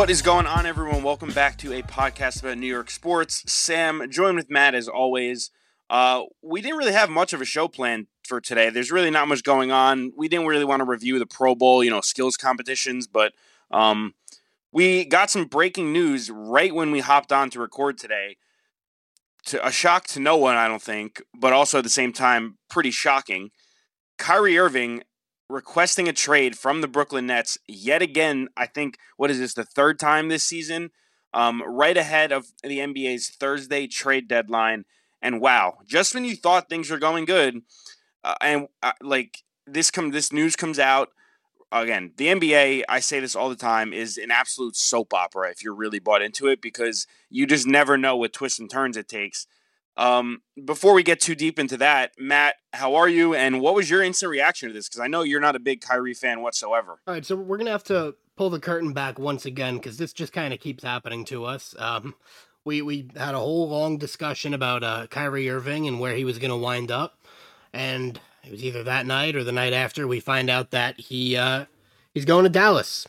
What is going on, everyone? Welcome back to a podcast about New York sports. Sam, joined with Matt as always. Uh, we didn't really have much of a show planned for today. There's really not much going on. We didn't really want to review the Pro Bowl, you know, skills competitions, but um, we got some breaking news right when we hopped on to record today. To a shock to no one, I don't think, but also at the same time, pretty shocking. Kyrie Irving requesting a trade from the Brooklyn Nets yet again. I think what is this the third time this season? Um, right ahead of the NBA's Thursday trade deadline. And wow, just when you thought things were going good, uh, and uh, like this come this news comes out again. The NBA, I say this all the time, is an absolute soap opera if you're really bought into it because you just never know what twists and turns it takes. Um, before we get too deep into that, Matt, how are you? And what was your instant reaction to this? Because I know you're not a big Kyrie fan whatsoever. All right, so we're gonna have to pull the curtain back once again because this just kind of keeps happening to us. Um, we we had a whole long discussion about uh, Kyrie Irving and where he was gonna wind up, and it was either that night or the night after we find out that he uh, he's going to Dallas.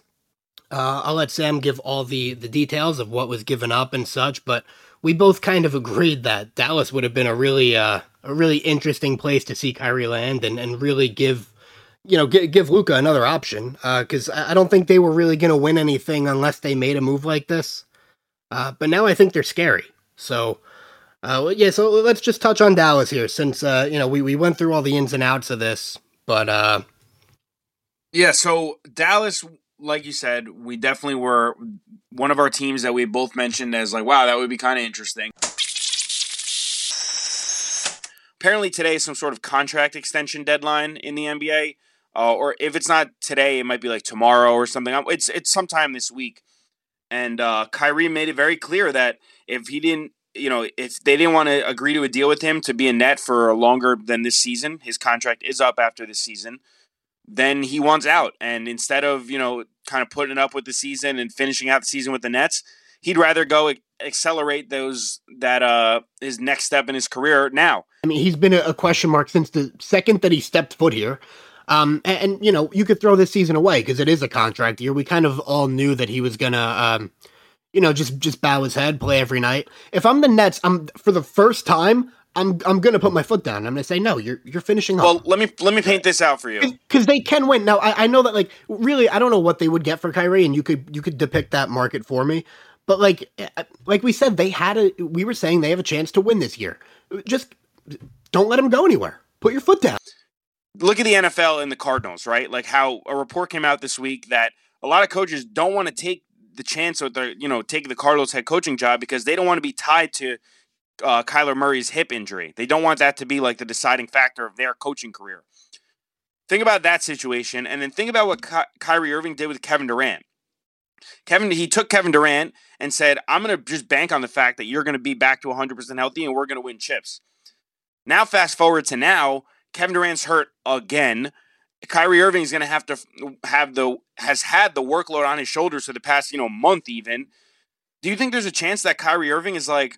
Uh, I'll let Sam give all the the details of what was given up and such, but we both kind of agreed that Dallas would have been a really uh, a really interesting place to see Kyrie land and, and really give you know give, give Luka another option because uh, I don't think they were really going to win anything unless they made a move like this. Uh, but now I think they're scary. So uh, yeah, so let's just touch on Dallas here since uh, you know we, we went through all the ins and outs of this, but uh, yeah, so Dallas like you said, we definitely were one of our teams that we both mentioned as like, wow, that would be kind of interesting. Apparently today is some sort of contract extension deadline in the NBA, uh, or if it's not today, it might be like tomorrow or something. It's it's sometime this week, and uh, Kyrie made it very clear that if he didn't, you know, if they didn't want to agree to a deal with him to be a net for longer than this season, his contract is up after this season then he wants out. And instead of, you know, kind of putting up with the season and finishing out the season with the Nets, he'd rather go accelerate those that uh his next step in his career now. I mean, he's been a question mark since the second that he stepped foot here. Um, and, and you know, you could throw this season away because it is a contract year. We kind of all knew that he was gonna, um, you know, just just bow his head, play every night. If I'm the Nets, I'm for the first time, I'm I'm gonna put my foot down. I'm gonna say no. You're you're finishing well, up. Well, let me let me paint this out for you because they can win. Now I, I know that like really I don't know what they would get for Kyrie, and you could you could depict that market for me. But like eh, eh, like we said, they had a. We were saying they have a chance to win this year. Just don't let them go anywhere. Put your foot down. Look at the NFL and the Cardinals, right? Like how a report came out this week that a lot of coaches don't want to take the chance or the you know take the Cardinals head coaching job because they don't want to be tied to uh, Kyler Murray's hip injury. They don't want that to be like the deciding factor of their coaching career. Think about that situation, and then think about what Ky- Kyrie Irving did with Kevin Durant. Kevin, he took Kevin Durant and said, "I'm going to just bank on the fact that you're going to be back to 100% healthy, and we're going to win chips." Now, fast forward to now, Kevin Durant's hurt again. Kyrie Irving is going to have to have the has had the workload on his shoulders for the past you know month even. Do you think there's a chance that Kyrie Irving is like,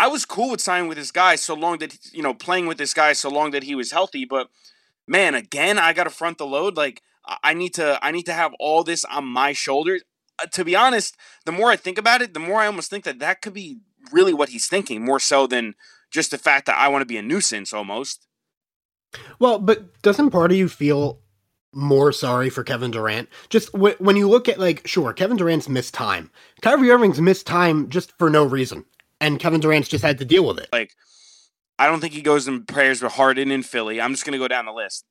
I was cool with signing with this guy so long that you know playing with this guy so long that he was healthy. But man, again, I got to front the load. Like I need to, I need to have all this on my shoulders. Uh, to be honest, the more I think about it, the more I almost think that that could be really what he's thinking, more so than just the fact that I want to be a nuisance almost. Well, but doesn't part of you feel more sorry for Kevin Durant. Just w- when you look at like, sure, Kevin Durant's missed time. Kyrie Irving's missed time just for no reason and Kevin Durant's just had to deal with it. Like, I don't think he goes in prayers with Harden in Philly. I'm just gonna go down the list.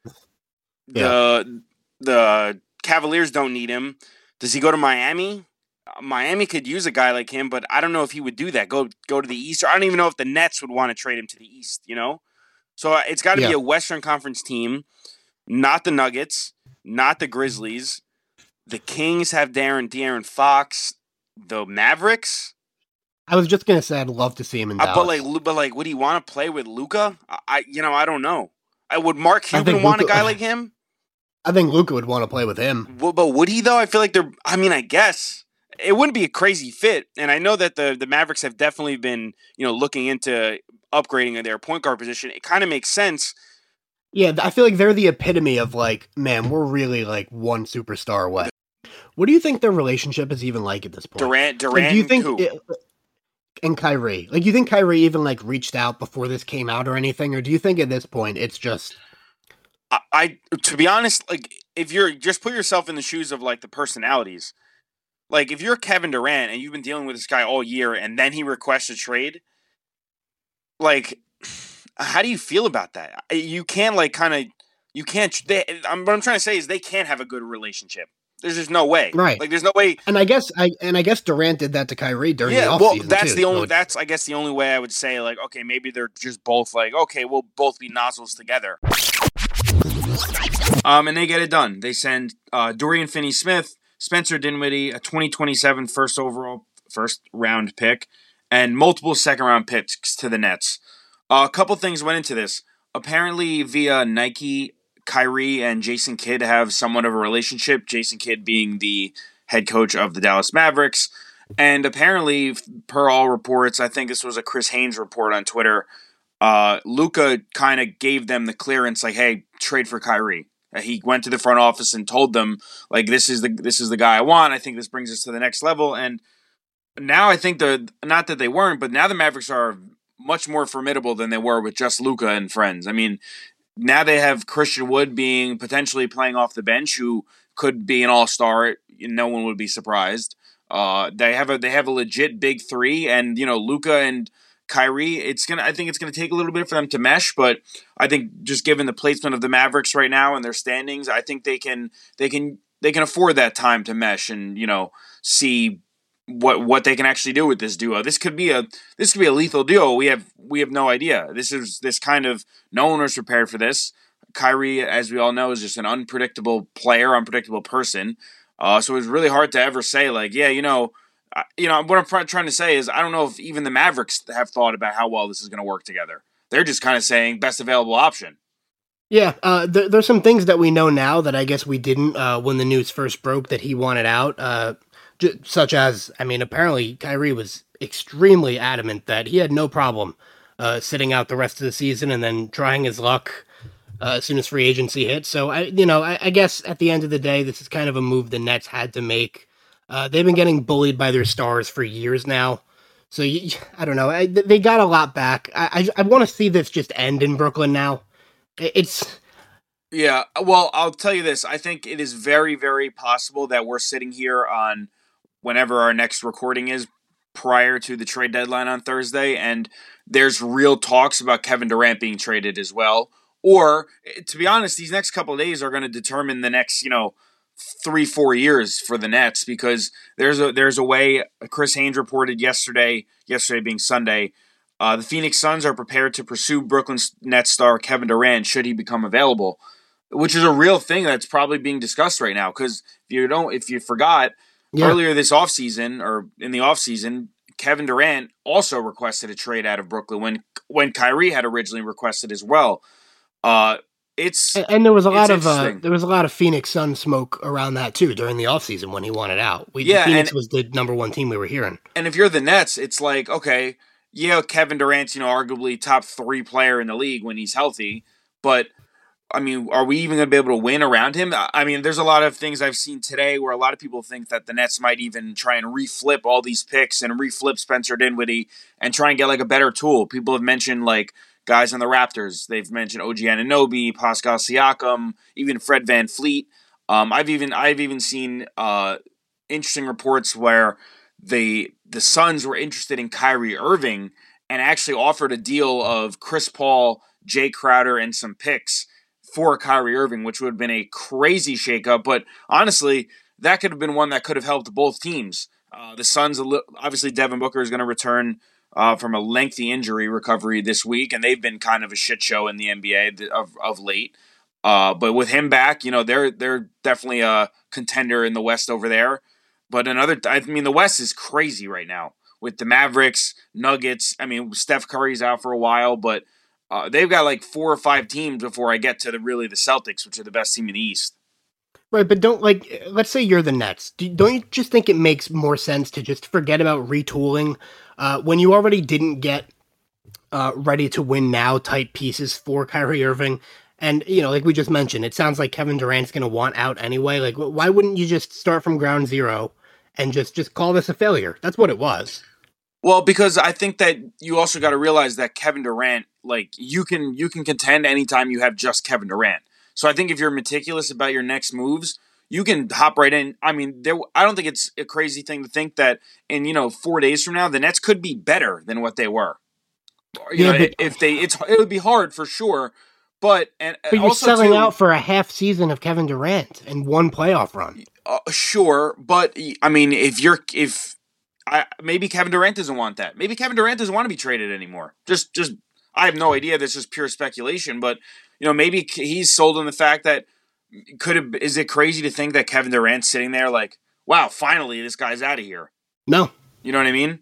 Yeah. The the Cavaliers don't need him. Does he go to Miami? Uh, Miami could use a guy like him, but I don't know if he would do that. Go go to the East, or I don't even know if the Nets would want to trade him to the East. You know, so uh, it's got to yeah. be a Western Conference team, not the Nuggets, not the Grizzlies. The Kings have Darren De'Aaron Fox. The Mavericks I was just gonna say I'd love to see him in uh, Dallas. But like, but like, would he want to play with Luka? I, you know, I don't know. I would Mark Cuban want Luka, a guy like him? I think Luka would want to play with him. Well, but would he though? I feel like they're. I mean, I guess it wouldn't be a crazy fit. And I know that the the Mavericks have definitely been, you know, looking into upgrading their point guard position. It kind of makes sense. Yeah, I feel like they're the epitome of like, man, we're really like one superstar away. What do you think their relationship is even like at this point? Durant, Durant, like, do you think who? it, and Kyrie? Like, you think Kyrie even like reached out before this came out or anything, or do you think at this point it's just? I, I to be honest, like if you're just put yourself in the shoes of like the personalities, like if you're Kevin Durant and you've been dealing with this guy all year, and then he requests a trade, like how do you feel about that? You can't like kind of you can't. They, I'm, what I'm trying to say is they can't have a good relationship. There's just no way. Right. Like there's no way. And I guess I and I guess Durant did that to Kyrie during yeah, the offseason. Yeah, well, that's too, the only. That's I guess the only way I would say like okay maybe they're just both like okay we'll both be nozzles together. Um, and they get it done. They send uh, Dorian Finney-Smith, Spencer Dinwiddie, a 2027 first overall first round pick, and multiple second round picks to the Nets. Uh, a couple things went into this. Apparently, via Nike, Kyrie and Jason Kidd have somewhat of a relationship. Jason Kidd being the head coach of the Dallas Mavericks. And apparently, per all reports, I think this was a Chris Haynes report on Twitter. Uh, Luka kind of gave them the clearance, like, "Hey, trade for Kyrie." Uh, He went to the front office and told them, like, "This is the this is the guy I want. I think this brings us to the next level." And now I think the not that they weren't, but now the Mavericks are much more formidable than they were with just Luka and friends. I mean, now they have Christian Wood being potentially playing off the bench, who could be an all star. No one would be surprised. Uh, they have a they have a legit big three, and you know Luka and Kyrie. It's gonna I think it's gonna take a little bit for them to mesh, but I think just given the placement of the Mavericks right now and their standings, I think they can they can they can afford that time to mesh and you know see what what they can actually do with this duo. This could be a this could be a lethal duo. We have we have no idea. This is this kind of no one was prepared for this. Kyrie, as we all know, is just an unpredictable player, unpredictable person. Uh, so it's really hard to ever say like, yeah, you know, uh, you know what I'm pr- trying to say is I don't know if even the Mavericks have thought about how well this is going to work together. They're just kind of saying best available option. Yeah, uh, there, there's some things that we know now that I guess we didn't uh, when the news first broke that he wanted out. Such as, I mean, apparently Kyrie was extremely adamant that he had no problem uh, sitting out the rest of the season and then trying his luck uh, as soon as free agency hit. So I, you know, I, I guess at the end of the day, this is kind of a move the Nets had to make. Uh, they've been getting bullied by their stars for years now. So you, I don't know. I, they got a lot back. I, I, I want to see this just end in Brooklyn now. It's Yeah, well, I'll tell you this. I think it is very, very possible that we're sitting here on whenever our next recording is prior to the trade deadline on Thursday, and there's real talks about Kevin Durant being traded as well. Or, to be honest, these next couple days are going to determine the next, you know, three, four years for the Nets because there's a there's a way. Chris Haynes reported yesterday, yesterday being Sunday, uh, the Phoenix Suns are prepared to pursue Brooklyn Nets star Kevin Durant should he become available which is a real thing that's probably being discussed right now. Because if you don't, if you forgot Yeah. earlier this offseason or in the offseason, Kevin Durant also requested a trade out of Brooklyn when when Kyrie had originally requested as well. Uh, it's And- And there was a lot of uh, there was a lot of Phoenix Sun smoke around that too during the offseason when he wanted out. We, Yeah, Phoenix and- was the number one team we were hearing. and if you're the Nets, it's like okay, yeah, Kevin Durant's you know arguably top three player in the league when he's healthy, but I mean, are we even going to be able to win around him? I mean, there's a lot of things I've seen today where a lot of people think that the Nets might even try and reflip all these picks and reflip Spencer Dinwiddie and try and get like a better tool. People have mentioned like guys on the Raptors. They've mentioned OG Anunoby, Pascal Siakam, even Fred VanVleet. Um, I've even I've even seen uh, interesting reports where the the Suns were interested in Kyrie Irving and actually offered a deal of Chris Paul, Jae Crowder, and some picks for Kyrie Irving, which would have been a crazy shakeup. But honestly, that could have been one that could have helped both teams. Uh, the Suns, obviously, Devin Booker is going to return uh, from a lengthy injury recovery this week, and they've been kind of a shit show in the NBA of, of late. Uh, but with him back, you know they're they're definitely a contender in the West over there. But another, I mean, the West is crazy right now with the Mavericks, Nuggets. I mean, Steph Curry's out for a while, but uh, they've got like four or five teams before I get to the really the Celtics, which are the best team in the East. Right, but don't like. Let's say you're the Nets. Do, don't you just think it makes more sense to just forget about retooling uh, when you already didn't get uh, ready to win now type pieces for Kyrie Irving, And you know, like we just mentioned, it sounds like Kevin Durant's going to want out anyway. Like, why wouldn't you just start from ground zero and just just call this a failure? That's what it was. Well, because I think that you also got to realize that Kevin Durant, like you can you can contend anytime you have just Kevin Durant. So I think if you're meticulous about your next moves, you can hop right in. I mean, there. I don't think it's a crazy thing to think that in you know four days from now the Nets could be better than what they were. You yeah, know, but, if they, it's it would be hard for sure. But and but you're selling too, out for a half season of Kevin Durant and one playoff run. Uh, sure, but I mean, if you're if I maybe Kevin Durant doesn't want that. Maybe Kevin Durant doesn't want to be traded anymore. Just just I have no idea. This is pure speculation, but you know maybe he's sold on the fact that could have. Is it crazy to think that Kevin Durant's sitting there like, wow, finally this guy's out of here? No, you know what I mean.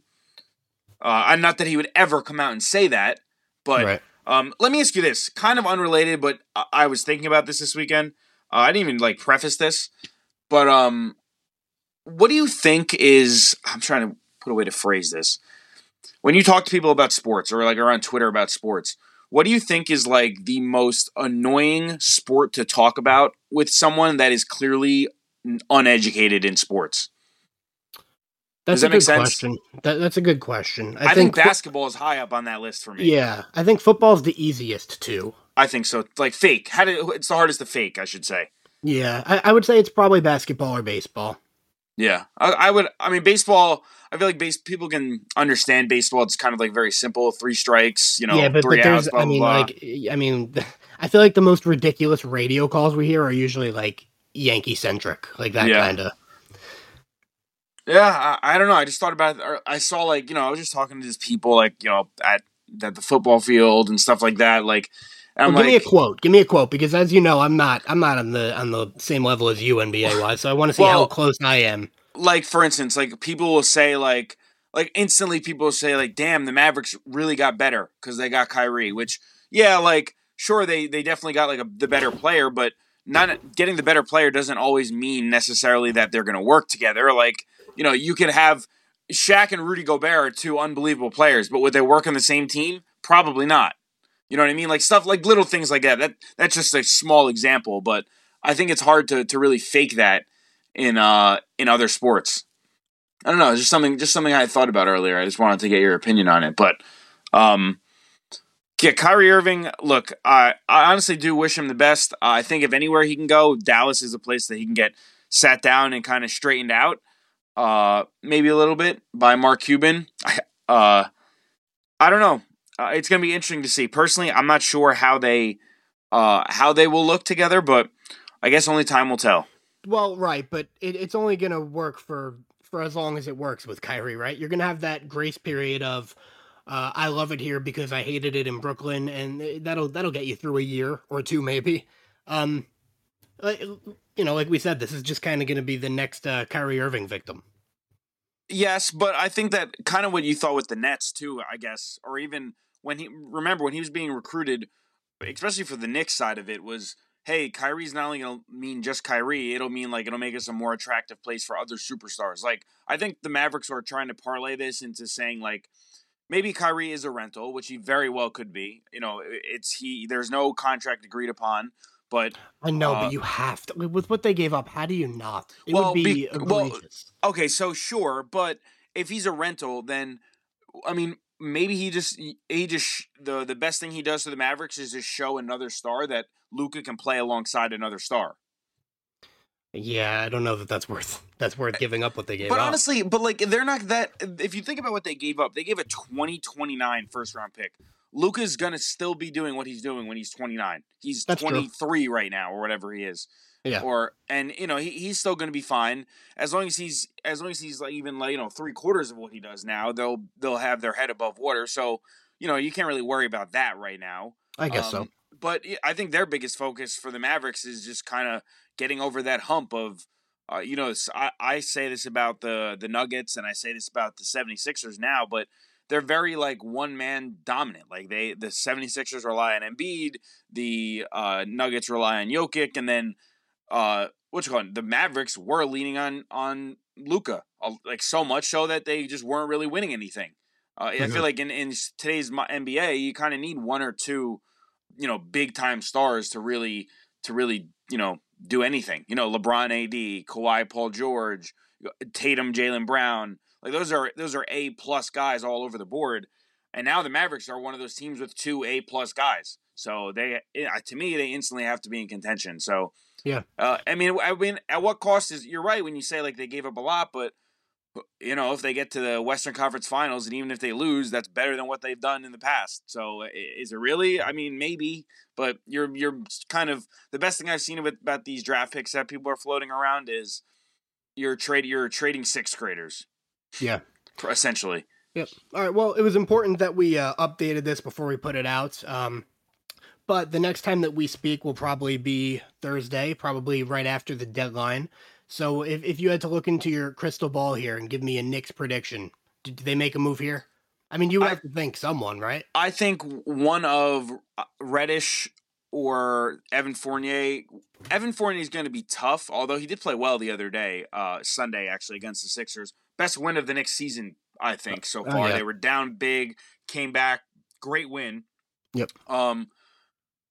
Uh, I'm not that he would ever come out and say that, but right. Um, let me ask you this, kind of unrelated, but I, I was thinking about this this weekend. Uh, I didn't even like preface this, but um, what do you think is? I'm trying to put a way to phrase this. When you talk to people about sports or like are on Twitter about sports, what do you think is like the most annoying sport to talk about with someone that is clearly uneducated in sports? That's Does that a good sense? question. That, that's a good question. I, I think, think, basketball fo- is high up on that list for me. Yeah, I think football is the easiest too. I think so. Like fake. How do it's the hardest to fake? I should say. Yeah, I, I would say it's probably basketball or baseball. Yeah, I, I, would. I mean, baseball. I feel like base people can understand baseball. It's kind of like very simple: three strikes. You know, yeah, but, three but outs. Blah, I mean, blah. like, I mean, I feel like the most ridiculous radio calls we hear are usually like Yankee centric, like that yeah. kind of. Yeah, I, I, don't know. I just thought about it. I saw like you know I was just talking to these people like you know at at the football field and stuff like that. Like, well, give like, me a quote. Give me a quote because as you know, I'm not I'm not on the on the same level as you NBA wise. So I want to see well, how close I am. Like for instance, like people will say like like instantly people will say like, "Damn, the Mavericks really got better because they got Kyrie." Which yeah, like sure they they definitely got like a, the better player, but not getting the better player doesn't always mean necessarily that they're going to work together. Like you know, you can have Shaq and Rudy Gobert are two unbelievable players, but would they work on the same team? Probably not. You know what I mean? Like stuff like little things like that. That that's just a small example, but I think it's hard to to really fake that in uh in other sports. I don't know, it's just something just something I thought about earlier. I just wanted to get your opinion on it. But um yeah, Kyrie Irving, look, I I honestly do wish him the best. Uh, I think if anywhere he can go, Dallas is a place that he can get sat down and kind of straightened out uh, maybe a little bit by Mark Cuban. Uh, I don't know. Uh, it's going to be interesting to see. Personally, I'm not sure how they uh, how they will look together, but I guess only time will tell. Well, right, but it, it's only going to work for for as long as it works with Kyrie, right? You're going to have that grace period of uh, I love it here because I hated it in Brooklyn, and that'll that'll get you through a year or two, maybe. Um, you know, like we said, this is just kind of going to be the next uh, Kyrie Irving victim. Yes, but I think that kind of what you thought with the Nets too, I guess, or even when he remember when he was being recruited, especially for the Knicks side of it, was hey, Kyrie's not only gonna mean just Kyrie, it'll mean like it'll make us a more attractive place for other superstars. Like I think the Mavericks are trying to parlay this into saying like maybe Kyrie is a rental, which he very well could be. You know, it's he. There's no contract agreed upon. But I know, uh, but you have to with what they gave up. How do you not? It well, would be, be well, okay, so sure, but if he's a rental, then I mean, maybe he just he just the the best thing he does to the Mavericks is just show another star that Luka can play alongside another star. Yeah, I don't know that that's worth that's worth eh, giving up what they gave but up. But honestly, but like they're not that. If you think about what they gave up, they gave a 2029 first round pick. Luka's gonna still be doing what he's doing when he's 29. He's That's 23 true. right now, or whatever he is. Yeah. Or and you know he, he's still gonna be fine as long as he's as long as he's like even like you know three quarters of what he does now. They'll they'll have their head above water. So you know you can't really worry about that right now. I guess um, so. But I think their biggest focus for the Mavericks is just kind of getting over that hump of. Uh, you know, I, I say this about the the Nuggets and I say this about the 76ers now, but they're very like one man dominant. Like they the 76ers rely on Embiid, the uh, Nuggets rely on Jokic, and then uh what's going the Mavericks were leaning on on Luka like so much so that they just weren't really winning anything. Uh. I feel mm-hmm. like in, in today's NBA, you kind of need one or two you know, big time stars to really to really, you know, do anything. You know, LeBron AD, Kawhi Paul George, Tatum, Jaylen Brown. Like those are those are A plus guys all over the board. And now the Mavericks are one of those teams with two A plus guys. So they, to me, they instantly have to be in contention. So yeah, uh, I mean, I mean, at what cost is? You're right when you say like they gave up a lot, but you know, if they get to the Western Conference Finals and even if they lose, that's better than what they've done in the past. So is it really? I mean, maybe, but you're you're kind of the best thing I've seen about, about these draft picks that people are floating around is you're trade you're trading sixth graders. Yeah, essentially. Yep. All right. Well, it was important that we uh, updated this before we put it out. Um, but the next time that we speak will probably be Thursday, probably right after the deadline. So if, if you had to look into your crystal ball here and give me a Knicks prediction, did, they make a move here? I mean, you would I, have to think someone, right? I think one of uh, Reddish or Evan Fournier. Evan Fournier is going to be tough, although he did play well the other day, uh, Sunday actually against the Sixers. Best win of the next season, I think, so oh, far. Oh, yeah. They were down big, came back, great win. Yep. Um,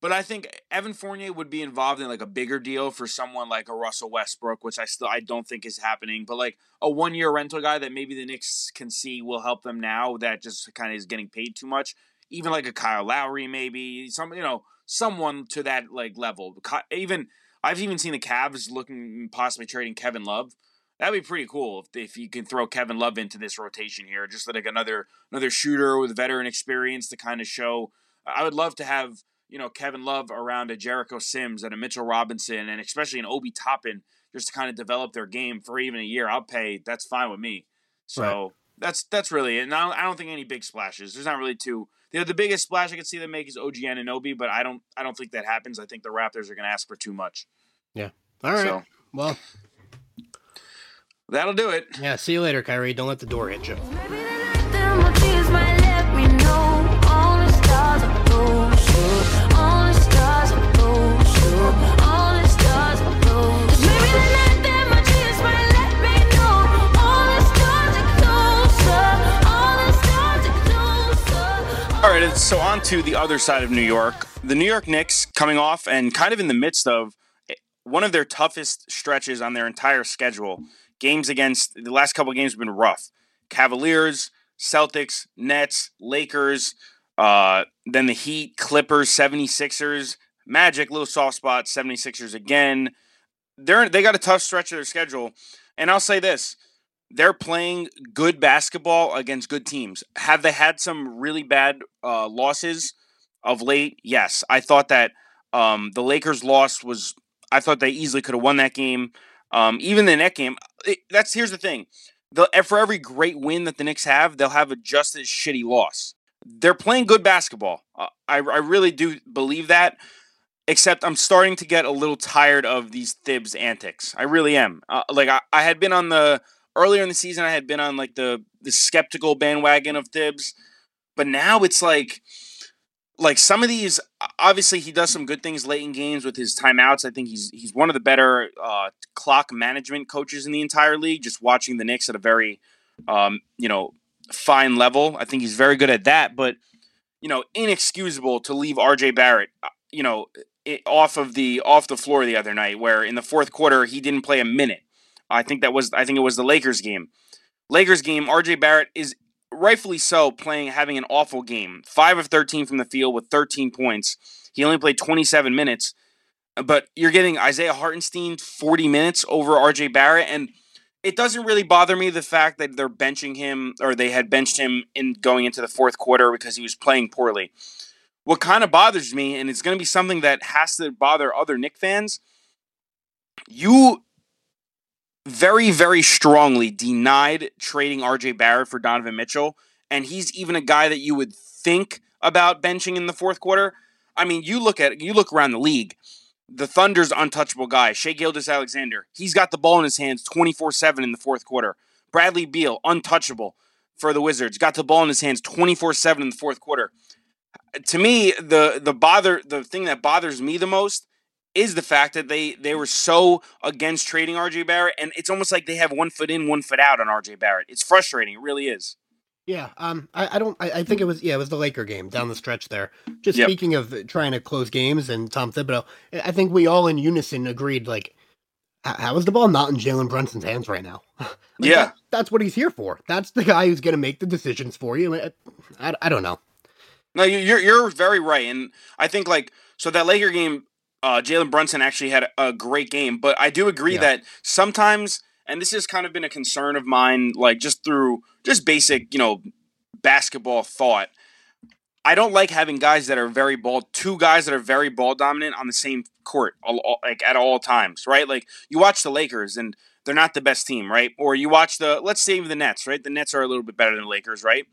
but I think Evan Fournier would be involved in like a bigger deal for someone like a Russell Westbrook, which I still I don't think is happening. But like a one year rental guy that maybe the Knicks can see will help them now that just kind of is getting paid too much. Even like a Kyle Lowry, maybe some you know someone to that like level. Even I've even seen the Cavs looking possibly trading Kevin Love. That'd be pretty cool if, if you can throw Kevin Love into this rotation here, just like another another shooter with veteran experience to kind of show. I would love to have you know Kevin Love around a Jericho Sims and a Mitchell Robinson and especially an Obi Toppin just to kind of develop their game for even a year. I'll pay. That's fine with me. So right. that's that's really it. And I don't, I don't think any big splashes. There's not really two. You know, the biggest splash I could see them make is OG Anunoby, but I don't I don't think that happens. I think the Raptors are going to ask for too much. Yeah. All right. So, well, that'll do it. Yeah. See you later, Kyrie. Don't let the door hit you. So on to the other side of New York. The New York Knicks coming off and kind of in the midst of eh, one of their toughest stretches on their entire schedule. Games against the last couple of games have been rough. Cavaliers, Celtics, Nets, Lakers, uh, then the Heat, Clippers, 76ers, Magic, little soft spot, 76ers again. They're they got a tough stretch of their schedule. And I'll say this they're playing good basketball against good teams. Have they had some really bad uh, losses of late? Yes. I thought that um, the Lakers' loss was. I thought they easily could have won that game. Um, even the net game. It, that's here's the thing. The, for every great win that the Knicks have, they'll have a just as shitty loss. They're playing good basketball. Uh, I, I really do believe that. Except I'm starting to get a little tired of these Thibs antics. I really am. Uh, like I, I had been on the earlier in the season I had been on like the the skeptical bandwagon of Thibs, but now it's like like some of these obviously he does some good things late in games with his timeouts. I think he's he's one of the better uh, clock management coaches in the entire league. Just watching the Knicks at a very um, you know fine level, I think he's very good at that. But you know, inexcusable to leave R.J. Barrett, uh, you know, it, off of the off the floor the other night, where in the fourth quarter he didn't play a minute. I think that was I think it was the Lakers game. Lakers game, RJ Barrett is rightfully so playing having an awful game. 5 of 13 from the field with 13 points. He only played 27 minutes. But you're getting Isaiah Hartenstein 40 minutes over RJ Barrett and it doesn't really bother me the fact that they're benching him or they had benched him in going into the fourth quarter because he was playing poorly. What kind of bothers me, and it's going to be something that has to bother other Knick fans, you very, very strongly denied trading RJ Barrett for Donovan Mitchell. And he's even a guy that you would think about benching in the fourth quarter. I mean, you look at you look around the league. The Thunder's untouchable guy, Shai Gilgeous-Alexander. He's got the ball in his hands 24-7 in the fourth quarter. Bradley Beal, untouchable for the Wizards. Got the ball in his hands 24-7 in the fourth quarter. To me, the the bother the thing that bothers me the most is the fact that they they were so against trading RJ Barrett, and it's almost like they have one foot in, one foot out on RJ Barrett. It's frustrating. It really is. Yeah, um, I, I don't. I, I, think it was yeah, it was the Laker game down the stretch there. Just yep. speaking of trying to close games and Tom Thibodeau, I think we all in unison agreed like, how is the ball not in Jalen Brunson's hands right now? like, yeah, that, that's what he's here for. That's the guy who's going to make the decisions for you. I, I, I don't know. No, you're you're very right, and I think like so that Laker game, uh, Jalen Brunson actually had a great game, but I do agree yeah. that sometimes and this has kind of been a concern of mine, like just through just basic, you know, basketball thought. I don't like having guys that are very ball, two guys that are very ball dominant on the same court, like at all times, right? Like you watch the Lakers and they're not the best team, right? Or you watch the, let's say the Nets, right? The Nets are a little bit better than the Lakers, right?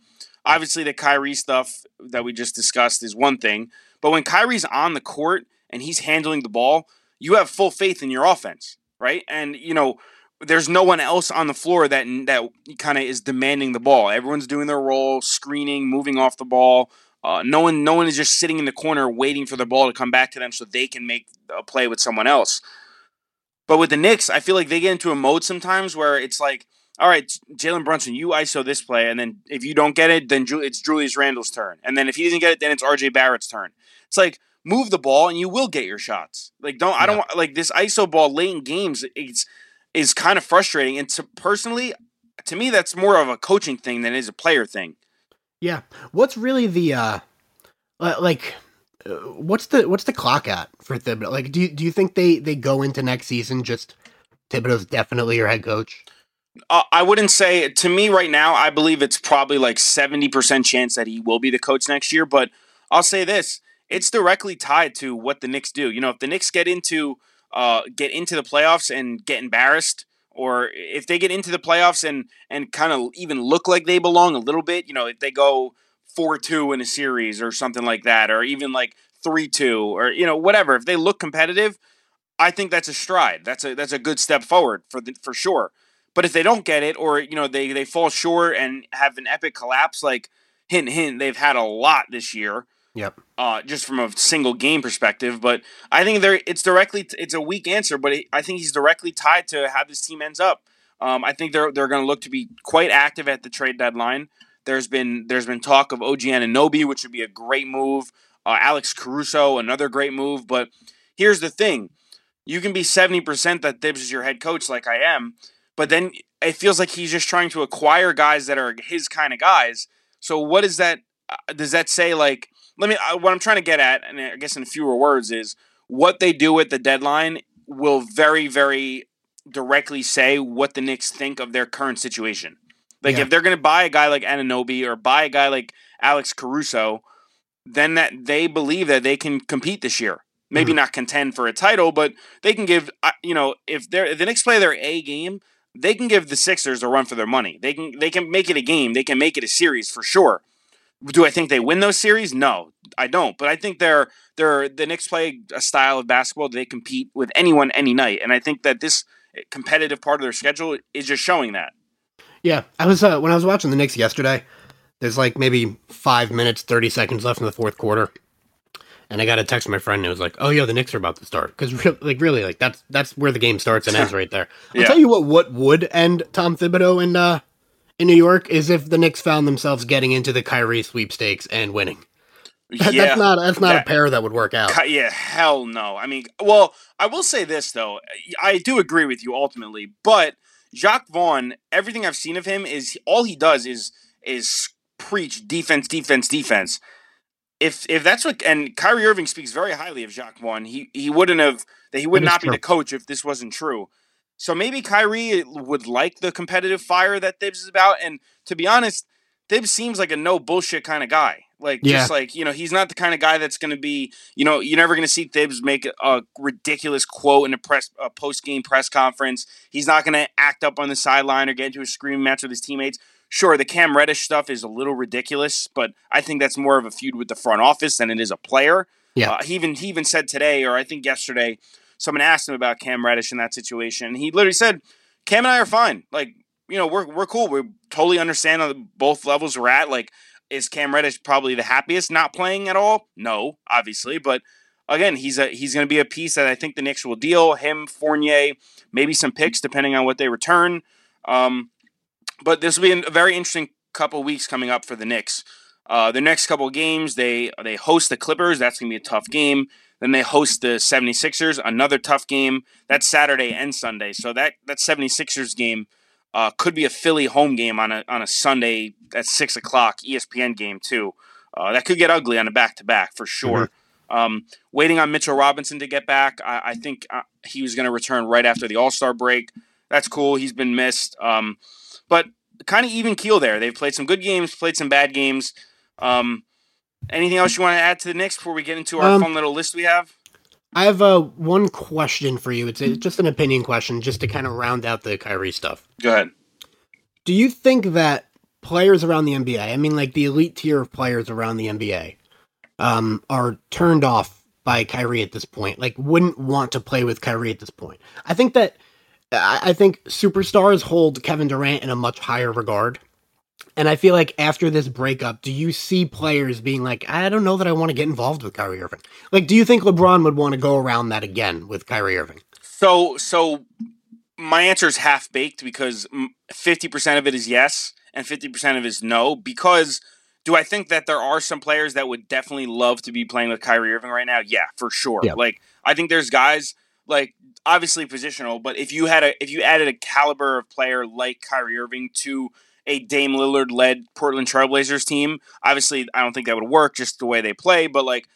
Obviously, the Kyrie stuff that we just discussed is one thing, but when Kyrie's on the court and he's handling the ball, you have full faith in your offense, right? And you know, there's no one else on the floor that that kind of is demanding the ball. Everyone's doing their role, screening, moving off the ball. Uh, no one, no one is just sitting in the corner waiting for the ball to come back to them so they can make a play with someone else. But with the Knicks, I feel like they get into a mode sometimes where it's like, all right, Jalen Brunson, you ISO this play, and then if you don't get it, then it's Julius Randle's turn, and then if he doesn't get it, then it's RJ Barrett's turn. It's like move the ball and you will get your shots. Like don't yeah. I don't want like this ISO ball late in games. It's is kind of frustrating. And to personally, to me, that's more of a coaching thing than it is a player thing. Yeah. What's really the uh, like? Uh, what's the what's the clock at for Thibodeau? Like, do you, do you think they they go into next season just Thibodeau's definitely your head coach? Uh, I wouldn't say to me right now. I believe it's probably like seventy percent chance that he will be the coach next year. But I'll say this: it's directly tied to what the Knicks do. You know, if the Knicks get into uh, get into the playoffs and get embarrassed, or if they get into the playoffs and and kind of even look like they belong a little bit, you know, if they go four two in a series or something like that, or even like three two, or you know, whatever. If they look competitive, I think that's a stride. That's a that's a good step forward for the, for sure. But if they don't get it, or you know, they they fall short and have an epic collapse, like hint hint, they've had a lot this year. Yep. Uh, just from a single game perspective, but I think there it's directly it's a weak answer, but it, I think he's directly tied to how this team ends up. Um, I think they're they're going to look to be quite active at the trade deadline. There's been there's been talk of OG Anunoby, which would be a great move. Uh, Alex Caruso, another great move. But here's the thing: you can be seventy percent that Thibs is your head coach, like I am, but then it feels like he's just trying to acquire guys that are his kind of guys. So what is that? Uh, does that say like? Let me uh, what I'm trying to get at, and I guess in fewer words, is what they do at the deadline will very, very directly say what the Knicks think of their current situation. Like yeah. if they're going to buy a guy like Anunoby or buy a guy like Alex Caruso, then that they believe that they can compete this year. Maybe mm-hmm. not contend for a title, but they can give. Uh, you know, if they're if the Knicks play their A game, they can give the Sixers a run for their money. They can they can make it a game. They can make it a series for sure. Do I think they win those series? No, I don't. But I think they're they're the Knicks play a style of basketball they compete with anyone any night, and I think that this competitive part of their schedule is just showing that. Yeah, I was uh, when I was watching the Knicks yesterday. There's like maybe five minutes, thirty seconds left in the fourth quarter, and I got a text from my friend and it was like, "Oh yeah, the Knicks are about to start." Because re- like really, like that's that's where the game starts and ends right there. I'll yeah. tell you what, what would end Tom Thibodeau and uh, in New York is if the Knicks found themselves getting into the Kyrie sweepstakes and winning. That, yeah, that's not that's not that, a pair that would work out. Yeah, hell no. I mean, well, I will say this though. I do agree with you ultimately, but Jacque Vaughn, everything I've seen of him is all he does is is preach defense, defense, defense. If if that's what and Kyrie Irving speaks very highly of Jacque Vaughn, he he wouldn't have that he would not be the coach if this wasn't true. So maybe Kyrie would like the competitive fire that Thibs is about. And to be honest, Thibs seems like a no bullshit kind of guy. Like yeah. just like you know, he's not the kind of guy that's going to be you know you're never going to see Thibs make a ridiculous quote in a press a post game press conference. He's not going to act up on the sideline or get into a screaming match with his teammates. Sure, the Cam Reddish stuff is a little ridiculous, but I think that's more of a feud with the front office than it is a player. Yeah, uh, he even he even said today, or I think yesterday, someone asked him about Cam Reddish in that situation. He literally said, "Cam and I are fine. Like, you know, we're we're cool. We totally understand on both levels we're at. Like, is Cam Reddish probably the happiest not playing at all? No, obviously, but." Again, he's a he's going to be a piece that I think the Knicks will deal him, Fournier, maybe some picks depending on what they return. Um, but this will be a very interesting couple weeks coming up for the Knicks. Uh, the next couple games, they they host the Clippers. That's going to be a tough game. Then they host the 76ers, another tough game. That's Saturday and Sunday. So that, that 76ers game uh, could be a Philly home game on a, on a Sunday at 6 o'clock, ESPN game, too. Uh, that could get ugly on a back to back for sure. Mm-hmm. Um, waiting on Mitchell Robinson to get back. I, I think uh, he was going to return right after the All Star break. That's cool. He's been missed. Um, but kind of even keel there. They've played some good games, played some bad games. Um, anything else you want to add to the Knicks before we get into our um, fun little list we have? I have uh, one question for you. It's a, just an opinion question, just to kind of round out the Kyrie stuff. Go ahead. Do you think that players around the NBA, I mean, like the elite tier of players around the NBA, um, are turned off by Kyrie at this point? Like, wouldn't want to play with Kyrie at this point? I think that I think superstars hold Kevin Durant in a much higher regard. And I feel like after this breakup, do you see players being like, I don't know that I want to get involved with Kyrie Irving? Like, do you think LeBron would want to go around that again with Kyrie Irving? So, so my answer is half baked because 50% of it is yes and 50% of it is no. Because do I think that there are some players that would definitely love to be playing with Kyrie Irving right now? Yeah, for sure. Yeah. Like, I think there's guys like obviously positional, but if you had a if you added a caliber of player like Kyrie Irving to a Dame Lillard led Portland Trailblazers team, obviously I don't think that would work just the way they play. But like,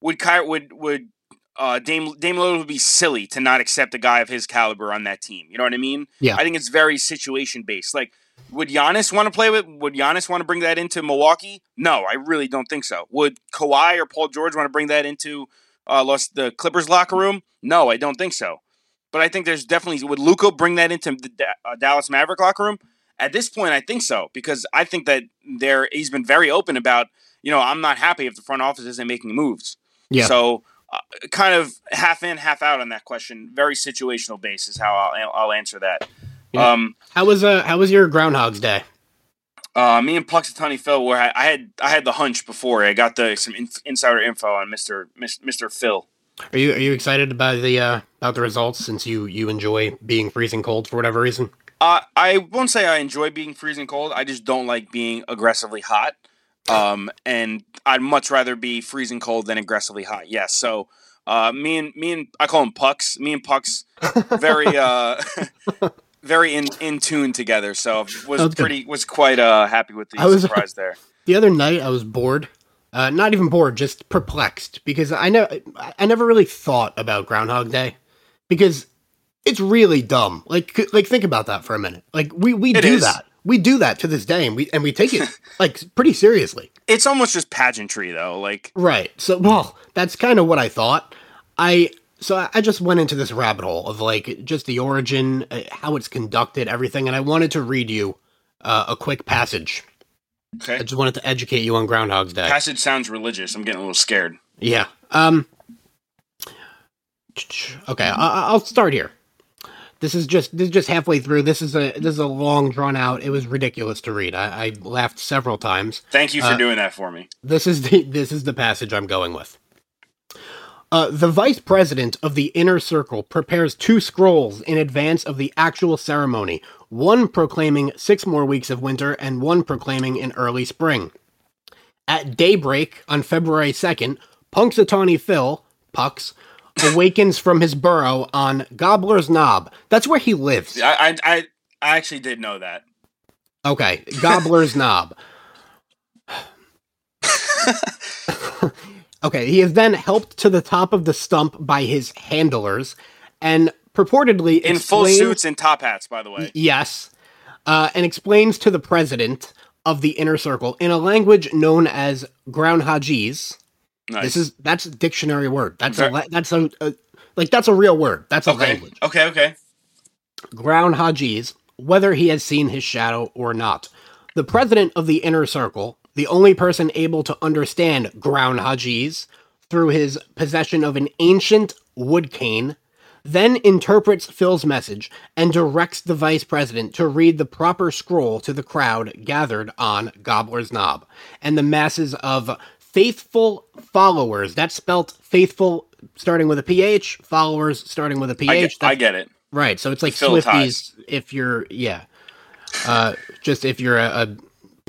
would Kyrie would would uh, Dame Dame Lillard would be silly to not accept a guy of his caliber on that team. You know what I mean? Yeah. I think it's very situation based. Like, would Giannis want to play with? Would Giannis want to bring that into Milwaukee? No, I really don't think so. Would Kawhi or Paul George want to bring that into uh, the Clippers locker room? No, I don't think so. But I think there's definitely would Luka bring that into the uh, Dallas Maverick locker room? At this point, I think so because I think that there he's been very open about you know I'm not happy if the front office isn't making moves. Yeah. So uh, kind of half in, half out on that question. Very situational basis how I'll, I'll answer that. Yeah. Um, how was uh how was your Groundhog's Day? Uh, me and Punxsutawney Phil, where I, I, had I had the hunch before. I got the some in, insider info on Mister Mister Phil. Are you are you excited about the uh, about the results since you you enjoy being freezing cold for whatever reason? Uh, I won't say I enjoy being freezing cold. I just don't like being aggressively hot. Um, and I'd much rather be freezing cold than aggressively hot. Yes. So, uh, me and me and I call him Pucks. Me and Pucks, very uh, very in in tune together. So was pretty was quite uh happy with the I was, surprise there. The other night I was bored uh, not even bored, just perplexed because I never, I never really thought about Groundhog Day because it's really dumb. Like, like think about that for a minute. Like we we it do is. that. We do that to this day, and we and we take it like pretty seriously. It's almost just pageantry, though. Like right. So well, that's kind of what I thought. I so I just went into this rabbit hole of like just the origin, uh, how it's conducted, everything, and I wanted to read you uh, a quick passage Okay. I just wanted to educate you on Groundhog's Day. Passage sounds religious. I'm getting a little scared. Yeah. Um. Okay, I- will start here. This is just this is just halfway through. This is a this is a long drawn out. It was ridiculous to read. I, I laughed several times. Thank you for uh, doing that for me. This is the this is the passage I'm going with. Uh, the vice president of the inner circle prepares two scrolls in advance of the actual ceremony, one proclaiming six more weeks of winter and one proclaiming an early spring. At daybreak on February 2nd, Punxsutawney Phil, Pucks, awakens from his burrow on Gobbler's Knob. That's where he lives. I, I, I actually did know that. Okay, Gobbler's Knob. Okay, he is then helped to the top of the stump by his handlers, and purportedly in full suits and top hats. By the way, yes, uh, and explains to the president of the inner circle in a language known as Groundhogese. Nice. This is that's a dictionary word. That's a that's a, a, like that's a real word. That's a okay. language. Okay, okay. Groundhogese, whether he has seen his shadow or not. The president of the inner circle the only person able to understand Groundhogese through his possession of an ancient wood cane, then interprets Phil's message and directs the vice president to read the proper scroll to the crowd gathered on Gobbler's Knob. And the masses of faithful followers, that's spelt faithful starting with a PH, followers starting with a PH. I get, I get it. Right. So it's like Phil Swifties ties. if you're, yeah. Uh, just if you're a, a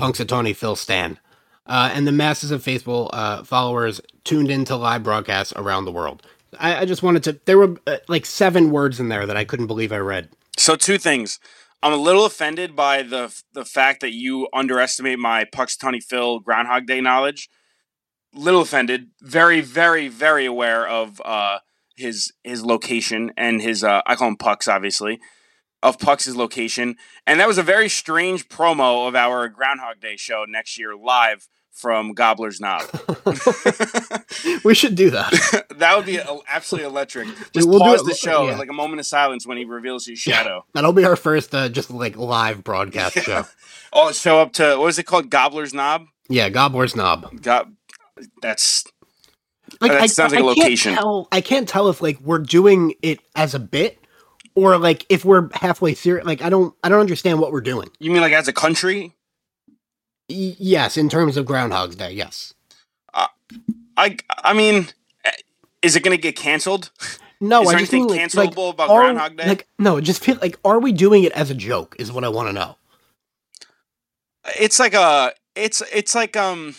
Punxsutawney Phil Stan. Uh, and the masses of faithful uh, followers tuned into live broadcasts around the world. I, I just wanted to. There were uh, like seven words in there that I couldn't believe I read. So two things. I'm a little offended by the the fact that you underestimate my Punxsutawney Phil Groundhog Day knowledge. Little offended. Very, very, very aware of uh, his his location and his. Uh, I call him Pucks, obviously, of Pucks' location, and that was a very strange promo of our Groundhog Day show next year live from Gobbler's Knob. we should do that. that would be absolutely electric. Just we'll pause the show, yeah. like a moment of silence when he reveals his shadow. Yeah, that'll be our first, uh, just like live broadcast yeah. show. Oh, show up to what is it called? Gobbler's Knob. Yeah, Gobbler's Knob. Gob. That's like that I, sounds like I a location. Can't tell, I can't tell if like we're doing it as a bit or like if we're halfway serious. Like I don't, I don't understand what we're doing. You mean like as a country? yes, in terms of Groundhog's Day, yes. Uh, I I mean, is it going to get canceled? No, is I just mean, cancelable like, about are, Groundhog Day? Like, no, just feel like, are we doing it as a joke? Is what I want to know. It's like a, it's it's like um.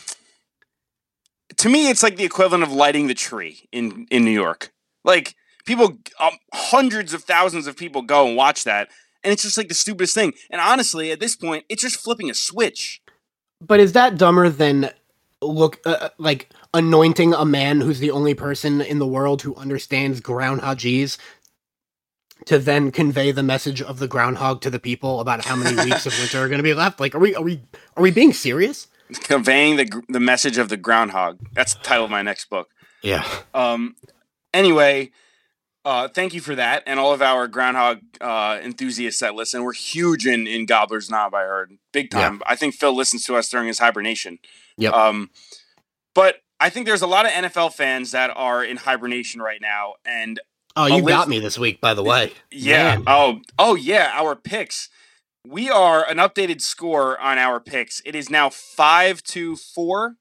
To me, it's like the equivalent of lighting the tree in in New York. Like people, um, hundreds of thousands of people go and watch that, and it's just like the stupidest thing. And honestly, at this point, it's just flipping a switch. But is that dumber than look uh, uh, like anointing a man who's the only person in the world who understands groundhogese to then convey the message of the groundhog to the people about how many weeks of winter are going to be left? Like, are we are we are we being serious? Conveying the the message of the groundhog. That's the title of my next book. Yeah. Um. Anyway, uh, thank you for that, and all of our groundhog uh, enthusiasts that listen. We're huge in in Gobblers Knob. I heard big time. Yeah. I think Phil listens to us during his hibernation. Yep. Um, but I think there's a lot of NFL fans that are in hibernation right now, and oh, you got me this week, by the way. Yeah. Man. Oh, oh yeah. Our picks. We are an updated score on our picks. It is now five to four.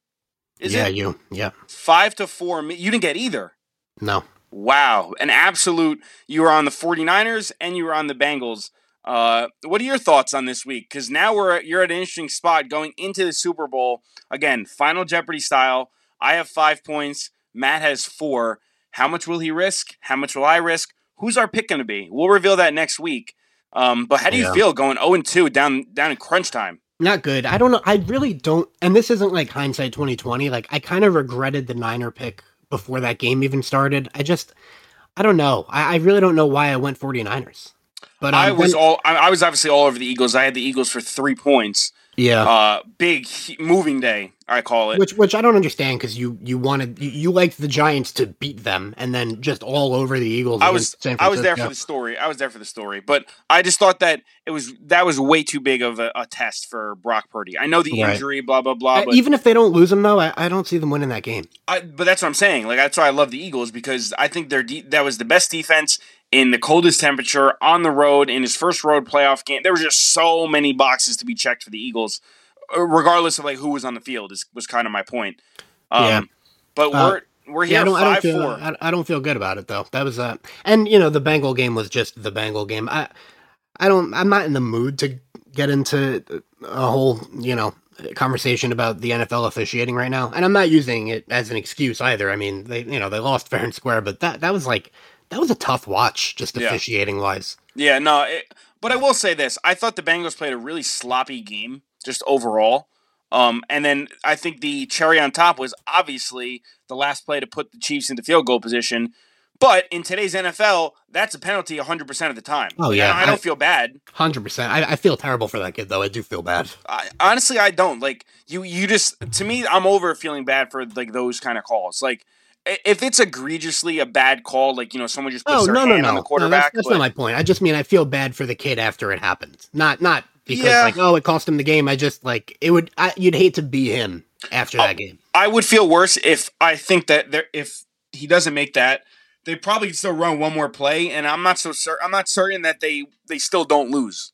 Is it? yeah, it? you. Yeah. Five to four. You didn't get either. No. Wow, an absolute. You were on the 49ers and you were on the Bengals. Uh, what are your thoughts on this week? Because now we're you're at an interesting spot going into the Super Bowl again, Final Jeopardy style. I have five points. Matt has four. How much will he risk? How much will I risk? Who's our pick going to be? We'll reveal that next week. Um, but how do you yeah. feel going 0 and 2 down down in crunch time? Not good. I don't know. I really don't. And this isn't like hindsight 2020. Like I kind of regretted the Niner pick before that game even started. I just, I don't know. I, I really don't know why I went 49ers. But um, I was when, all I was obviously all over the Eagles. I had the Eagles for three points. Yeah. Uh, big moving day, I call it. Which which I don't understand because you you wanted you, you, liked the Giants to beat them and then just all over the Eagles. I was I was there for the story. I was there for the story, but I just thought that it was that was way too big of a, a test for Brock Purdy. I know the right. injury, blah blah blah. But Even if they don't lose them though, I, I don't see them winning that game. I, but that's what I'm saying. Like that's why I love the Eagles because I think they're de- that was the best defense in the coldest temperature on the road in his first road playoff game. There were just so many boxes to be checked for the Eagles, uh, regardless of like who was on the field. Is was kind of my point. Um, yeah, but uh, we're. We're here yeah, I don't, five, I don't feel, four. I, I, don't feel good about it though. That was uh, and you know the Bengal game was just the Bengal game. I, I don't. I'm not in the mood to get into a whole you know conversation about the NFL officiating right now, and I'm not using it as an excuse either. I mean, they you know they lost fair and square, but that that was like that was a tough watch, just officiating yeah. wise. Yeah, no, it, but I will say this: I thought the Bengals played a really sloppy game, just overall. Um, and then I think the cherry on top was obviously the last play to put the Chiefs into field goal position. But in today's NFL, that's a penalty 100% of the time. Oh, yeah. I, I don't I, feel bad. 100%. I, I, feel terrible for that kid, though. I do feel bad. I, honestly, I don't. Like, you, you just, to me, I'm over feeling bad for, like, those kind of calls. Like, if it's egregiously a bad call, like you know, someone just puts oh, their no, hand no, no. on the quarterback. No, that's, that's but... not my point. I just mean I feel bad for the kid after it happens. Not not because yeah. like oh it cost him the game. I just like it would. I, you'd hate to be him after that oh, game. I would feel worse if I think that there if he doesn't make that. They probably still run one more play, and I'm not so certain. I'm not certain that they they still don't lose.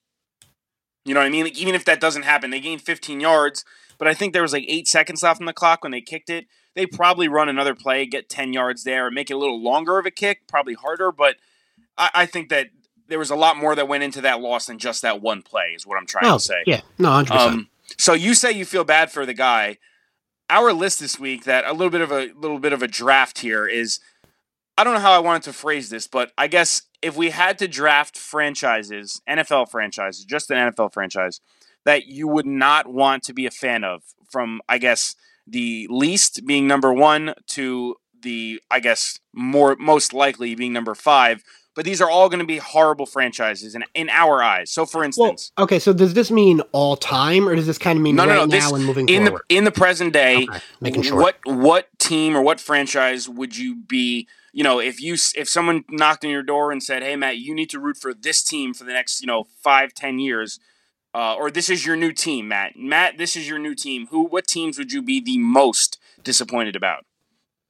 You know what I mean? Like, even if that doesn't happen, they gain 15 yards, but I think there was like eight seconds left on the clock when they kicked it they probably run another play, get 10 yards there, and make it a little longer of a kick, probably harder. But I, I think that there was a lot more that went into that loss than just that one play, is what I'm trying oh, to say. Yeah, no, 100%. Um, So you say you feel bad for the guy. Our list this week, that a little bit of a little bit of a draft here is. I don't know how I wanted to phrase this, but I guess if we had to draft franchises, NFL franchises, just an NFL franchise, that you would not want to be a fan of, from I guess the least being number one to the I guess more most likely being number five. But these are all going to be horrible franchises in, in our eyes. So, for instance, well, okay. So, does this mean all time, or does this kind of mean no, right no, no, this, now and moving in forward? the in the present day? Okay, making sure. What what team or what franchise would you be? you know, if you if someone knocked on your door and said, "Hey, Matt, you need to root for this team for the next you know five, ten years," uh, or this is your new team, Matt. Matt, this is your new team. Who, what teams would you be the most disappointed about?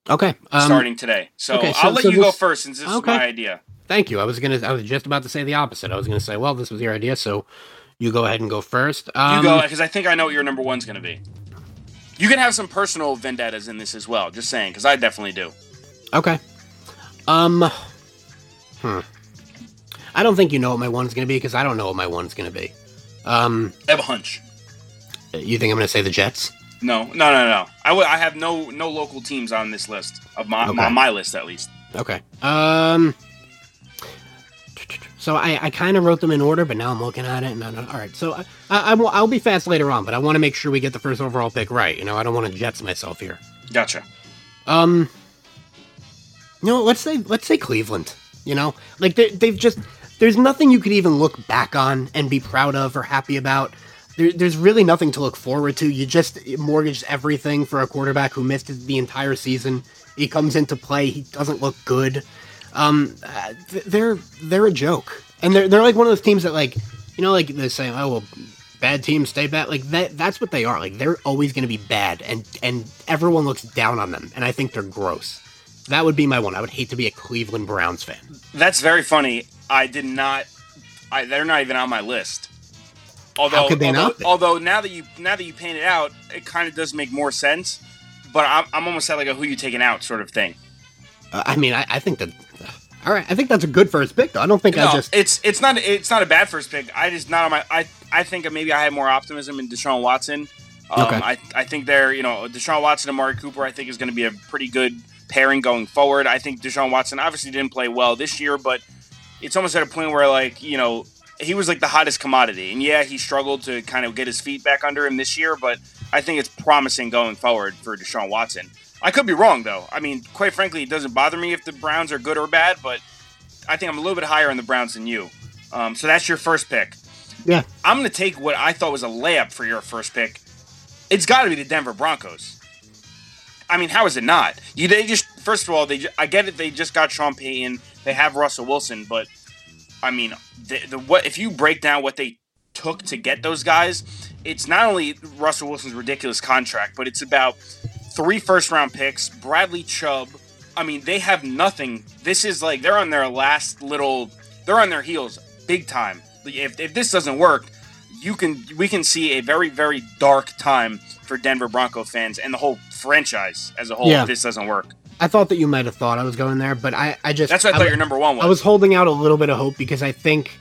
Okay, um, starting today. So, okay, so I'll let so you this, go first since this okay. is my idea. Thank you. I was gonna. I was just about to say the opposite. I was gonna say, well, this was your idea, so you go ahead and go first. Um, you go because I think I know what your number one's gonna be. You can have some personal vendettas in this as well. Just saying, because I definitely do. Okay. Um, hmm. I don't think you know what my one's going to be because I don't know what my one's going to be. Um, I have a hunch. You think I'm going to say the Jets? No, no, no, no. I, w- I have no no local teams on this list of my okay. on my list at least. Okay. Um. So I, I kind of wrote them in order, but now I'm looking at it and I'm, all right. So I, I, will, I'll be fast later on, but I want to make sure we get the first overall pick right. You know, I don't want to jets myself here. Gotcha. Um. No, let's say let's say Cleveland. You know, like they, they've just there's nothing you could even look back on and be proud of or happy about. There, there's really nothing to look forward to. You just mortgaged everything for a quarterback who missed the entire season. He comes into play, he doesn't look good. Um, they're they're a joke, and they're they're like one of those teams that like you know like they say oh well bad teams stay bad like that that's what they are like they're always going to be bad and and everyone looks down on them and I think they're gross. That would be my one. I would hate to be a Cleveland Browns fan. That's very funny. I did not. I, they're not even on my list. Although, How could they although, not? Although now that you now that you paint it out, it kind of does make more sense. But I'm, I'm almost at like a who you taking out sort of thing. Uh, I mean, I, I think that. Uh, all right, I think that's a good first pick. Though I don't think no, I just. It's it's not it's not a bad first pick. I just not on my. I I think maybe I had more optimism in Deshaun Watson. Um, okay. I I think they're you know Deshaun Watson and Amari Cooper. I think is going to be a pretty good pairing going forward. I think Deshaun Watson obviously didn't play well this year, but it's almost at a point where like you know he was like the hottest commodity, and yeah, he struggled to kind of get his feet back under him this year, but I think it's promising going forward for Deshaun Watson. I could be wrong though. I mean, quite frankly, it doesn't bother me if the Browns are good or bad, but I think I'm a little bit higher on the Browns than you. Um, so that's your first pick. Yeah. I'm going to take what I thought was a layup for your first pick. It's got to be the Denver Broncos. I mean, how is it not? You they just first of all they I get it they just got Sean Payton they have Russell Wilson but I mean the, the what if you break down what they took to get those guys it's not only Russell Wilson's ridiculous contract but it's about three first round picks Bradley Chubb I mean they have nothing this is like they're on their last little they're on their heels big time if, if this doesn't work you can we can see a very very dark time for Denver Bronco fans and the whole franchise as a whole yeah. if this doesn't work. I thought that you might have thought I was going there, but I, I just that's what I thought I, your number one was. I was holding out a little bit of hope because I think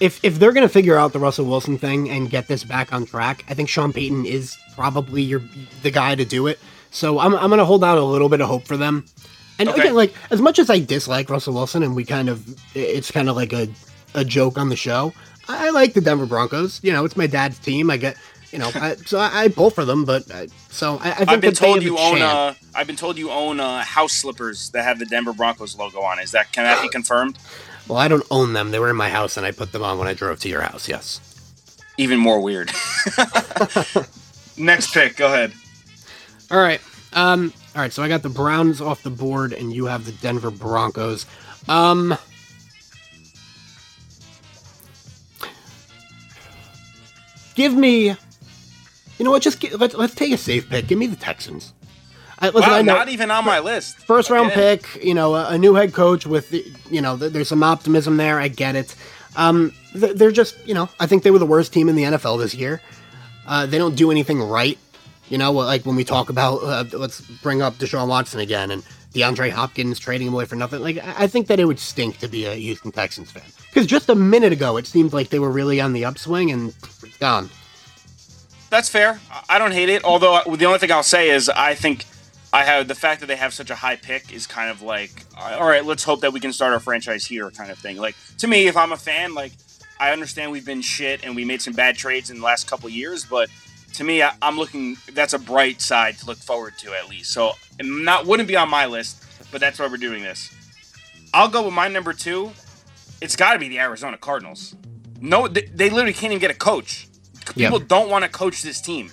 if if they're gonna figure out the Russell Wilson thing and get this back on track, I think Sean Payton is probably your the guy to do it. So I'm I'm gonna hold out a little bit of hope for them. And okay. again, like as much as I dislike Russell Wilson, and we kind of it's kind of like a a joke on the show. I, I like the Denver Broncos. You know, it's my dad's team. I get you know, I, so I, I pull for them, but I, so I, I think I've been told you own. Uh, I've been told you own uh, house slippers that have the Denver Broncos logo on. Is that can that be confirmed? Well, I don't own them. They were in my house, and I put them on when I drove to your house. Yes. Even more weird. Next pick. Go ahead. All right. Um. All right. So I got the Browns off the board, and you have the Denver Broncos. Um. Give me you know what? Just get, let's let's take a safe pick. Give me the Texans. I, listen, wow, I know, not even on my list. First round pick. You know, a, a, new head coach with the, you know, there's some optimism there. I get it. Um, they're just, you know, I think they were the worst team in the NFL this year. Uh, they don't do anything right. You know, like when we talk about, uh, let's bring up Deshaun Watson again and DeAndre Hopkins trading him away for nothing. Like, I think that it would stink to be a Houston Texans fan because just a minute ago it seemed like they were really on the upswing and it's gone. that's fair. I don't hate it. Although uh, the only thing I'll say is I think I have the fact that they have such a high pick is kind of like, all right, let's hope that we can start our franchise here, kind of thing. Like to me, if I'm a fan, like I understand we've been shit and we made some bad trades in the last couple years, but to me, I, am looking. That's a bright side to look forward to at least. So, not wouldn't be on my list, but that's why we're doing this. I'll go with my number two. It's got to be the Arizona Cardinals. No, they, they, literally can't even get a coach. People yep. don't want to coach this team.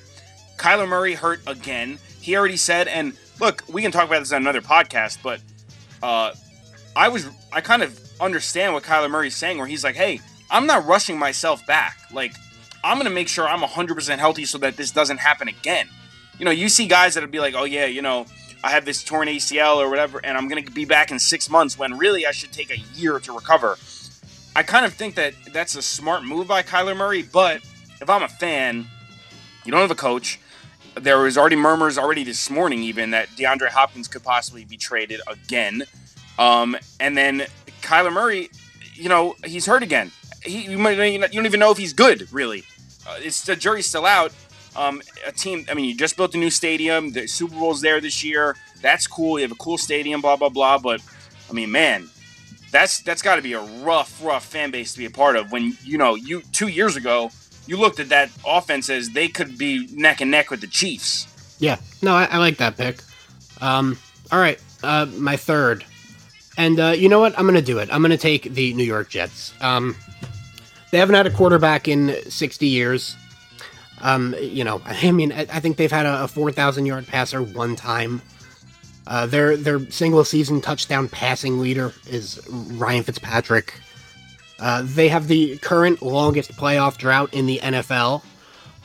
Kyler Murray hurt again. He already said, and look, we can talk about this on another podcast, but uh, I was, I kind of understand what Kyler Murray's saying, where he's like, "Hey, I'm not rushing myself back. Like, I'm going to make sure I'm 100% healthy so that this doesn't happen again. You know, you see guys that'll be like, oh, yeah, you know, I have this torn ACL or whatever, and I'm going to be back in six months when really I should take a year to recover. I kind of think that that's a smart move by Kyler Murray, but if I'm a fan, you don't have a coach. There was already murmurs already this morning, even that DeAndre Hopkins could possibly be traded again. Um, and then Kyler Murray, you know, he's hurt again. He, you, might, you don't even know if he's good, really uh, it's the jury's still out. Um, a team. I mean, you just built a new stadium. The Super Bowl's there this year. That's cool. You have a cool stadium. Blah blah blah. But I mean, man, that's that's got to be a rough, rough fan base to be a part of. When you know you two years ago, you looked at that offense as they could be neck and neck with the Chiefs. Yeah. No, I, I like that pick. Um. All right. Uh, my third. And uh, you know what? I'm gonna do it. I'm gonna take the New York Jets. Um, they haven't had a quarterback in 60 years. Um, you know, I mean, I, I think they've had a, a 4,000 yard passer one time. Uh, their their single season touchdown passing leader is Ryan Fitzpatrick. Uh, they have the current longest playoff drought in the NFL.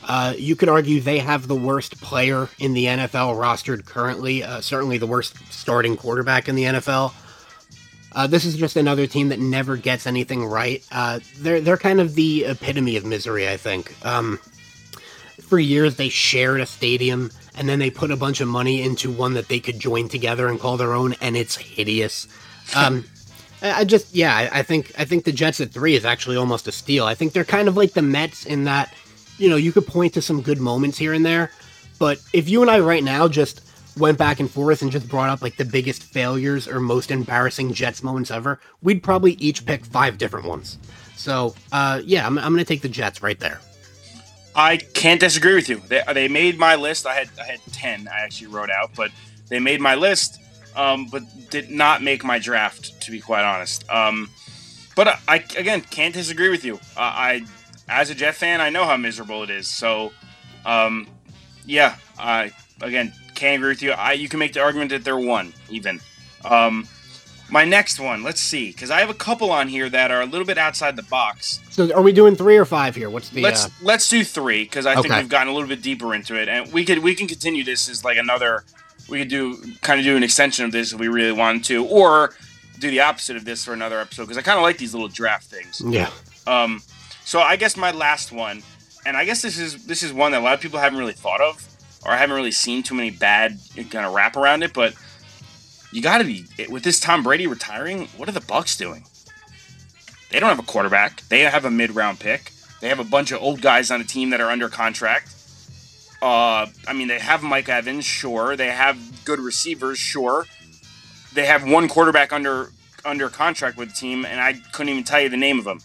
Uh, you could argue they have the worst player in the NFL rostered currently, uh, certainly the worst starting quarterback in the NFL. Uh, this is just another team that never gets anything right. Uh, they're they're kind of the epitome of misery, I think. Um, for years, they shared a stadium, and then they put a bunch of money into one that they could join together and call their own, and it's hideous. Um, I just, yeah, I, I think I think the Jets at three is actually almost a steal. I think they're kind of like the Mets in that, you know, you could point to some good moments here and there, but if you and I right now just went back and forth and just brought up like the biggest failures or most embarrassing Jets moments ever, we'd probably each pick five different ones. So, uh, yeah, I'm, I'm going to take the Jets right there. I can't disagree with you. They, they made my list. I had I had ten. I actually wrote out, but they made my list, um, but did not make my draft. To be quite honest, um, but I, I, again can't disagree with you. Uh, I, as a Jet fan, I know how miserable it is. So, um, yeah, I again can't agree with you. I you can make the argument that they're one even. Um, my next one, let's see, because I have a couple on here that are a little bit outside the box. So, are we doing three or five here? What's the? Let's uh... let's do three because I okay. think we've gotten a little bit deeper into it, and we could we can continue this as like another. We could do kind of do an extension of this if we really wanted to, or do the opposite of this for another episode because I kind of like these little draft things. Yeah. Um. So I guess my last one, and I guess this is this is one that a lot of people haven't really thought of or I haven't really seen too many bad kind of wrap around it. But you got to be with this Tom Brady retiring. What are the Bucks doing? They don't have a quarterback. They have a mid-round pick. They have a bunch of old guys on a team that are under contract. Uh, I mean, they have Mike Evans, sure. They have good receivers, sure. They have one quarterback under under contract with the team, and I couldn't even tell you the name of them.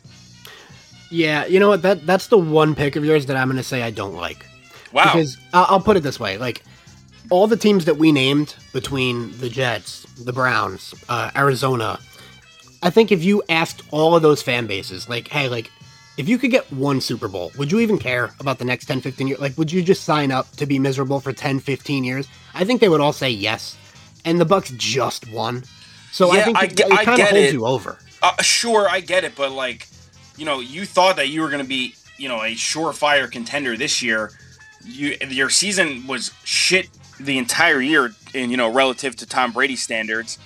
Yeah, you know what? That that's the one pick of yours that I'm going to say I don't like. Wow. Because I'll put it this way: like all the teams that we named between the Jets, the Browns, uh, Arizona. I think if you asked all of those fan bases, like, hey, like, if you could get one Super Bowl, would you even care about the next 10, 15 years? Like, would you just sign up to be miserable for 10, 15 years? I think they would all say yes. And the Bucks just won. So yeah, I think I, it, it kind of holds it. you over. Uh, sure, I get it. But, like, you know, you thought that you were going to be, you know, a surefire contender this year you your season was shit the entire year, in you know relative to Tom Brady standards,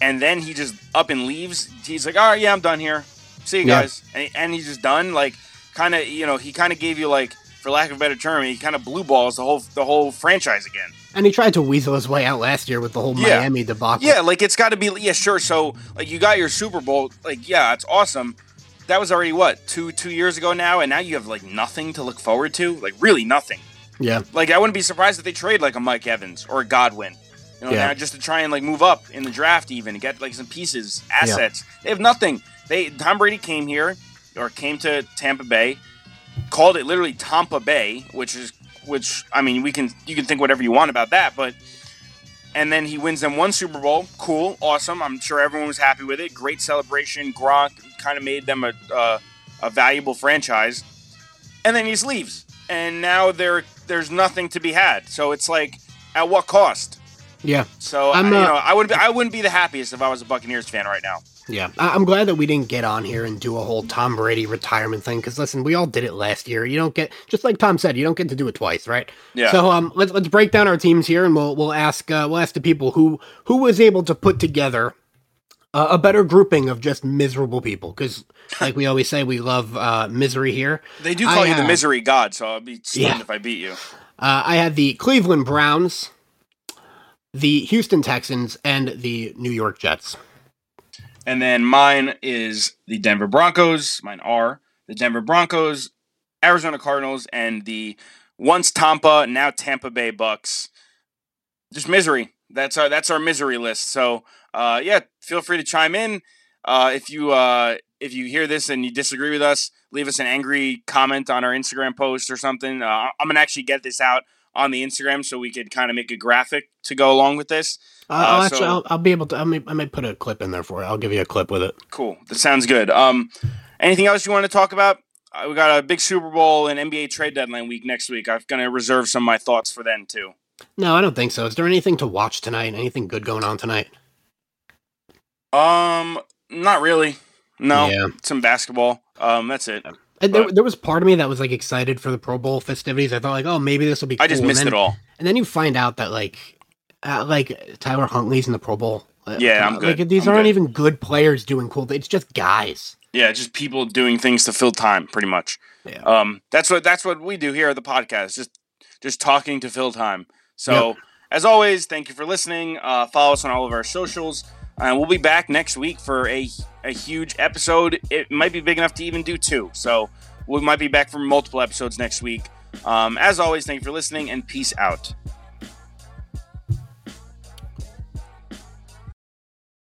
and then he just up and leaves. He's like, all right, yeah, I'm done here. See you guys, and, and he's just done. Like, kind of, you know, he kind of gave you like, for lack of a better term, he kind of blue balls the whole the whole franchise again. And he tried to weasel his way out last year with the whole yeah. Miami debacle. Yeah, like it's got to be yeah, sure. So like you got your Super Bowl, like yeah, it's awesome. That was already what two two years ago now, and now you have like nothing to look forward to, like really nothing. Yeah. Like I wouldn't be surprised if they trade like a Mike Evans or a Godwin. You know, Yeah. just to try and like move up in the draft even and get like some pieces, assets. They have nothing. They Tom Brady came here or came to Tampa Bay, called it literally Tampa Bay, which is which I mean we can you can think whatever you want about that, but and then he wins them one Super Bowl. Cool, awesome. I'm sure everyone was happy with it. Great celebration. Gronk kind of made them a uh, a valuable franchise, and then he just leaves. And now there there's nothing to be had. So it's like, at what cost? Yeah. So I'm, I, you uh, know, I wouldn't be, I wouldn't be the happiest if I was a Buccaneers fan right now. Yeah, I- I'm glad that we didn't get on here and do a whole Tom Brady retirement thing. Because listen, we all did it last year. You don't get, just like Tom said, you don't get to do it twice, right? Yeah. So um, let's let's break down our teams here, and we'll we'll ask uh, we'll ask the people who who was able to put together uh, a better grouping of just miserable people. Because like we always say, we love uh, misery here. They do I call you the misery god, so I'll be stunned Yeah. if I beat you. Uh, I had the Cleveland Browns, the Houston Texans, and the New York Jets. And then mine is the Denver Broncos. Mine are the Denver Broncos, Arizona Cardinals, and the once Tampa, now Tampa Bay Bucks. Just misery. That's our that's our misery list. So uh, yeah, feel free to chime in. Uh, if you uh, if you hear this and you disagree with us, leave us an angry comment on our Instagram post or something. Uh, I'm gonna actually get this out on the Instagram so we could kind of make a graphic to go along with this. Uh, I'll actually, so- I'll, I'll be able to. I may, I may put a clip in there for you. I'll give you a clip with it. Cool. That sounds good. Um, anything else you want to talk about? Uh, we got a big Super Bowl and NBA trade deadline week next week. I'm gonna reserve some of my thoughts for then too. No, I don't think so. Is there anything to watch tonight? Anything good going on tonight? Um, not really. No, Yeah. some basketball. Um, that's it. And there, there was part of me that was like excited for the Pro Bowl festivities. I thought like, oh, maybe this will be. Cool. I just And missed then- it all. And then you find out that like, uh, like Tyler Huntley's in the Pro Bowl. Uh, Yeah, I'm Like good. these I'm aren't good. even good players doing cool. things. It's just guys. Yeah, just people doing things to fill time, pretty much. Yeah. Um, that's what that's what we do here at the podcast. Just just talking to fill time. So as always, thank you for listening. Uh, follow us on all of our socials, and we'll be back next week for a a huge episode. It might be big enough to even do two. So we might be back for multiple episodes next week. Um, as always, thank you for listening, and peace out.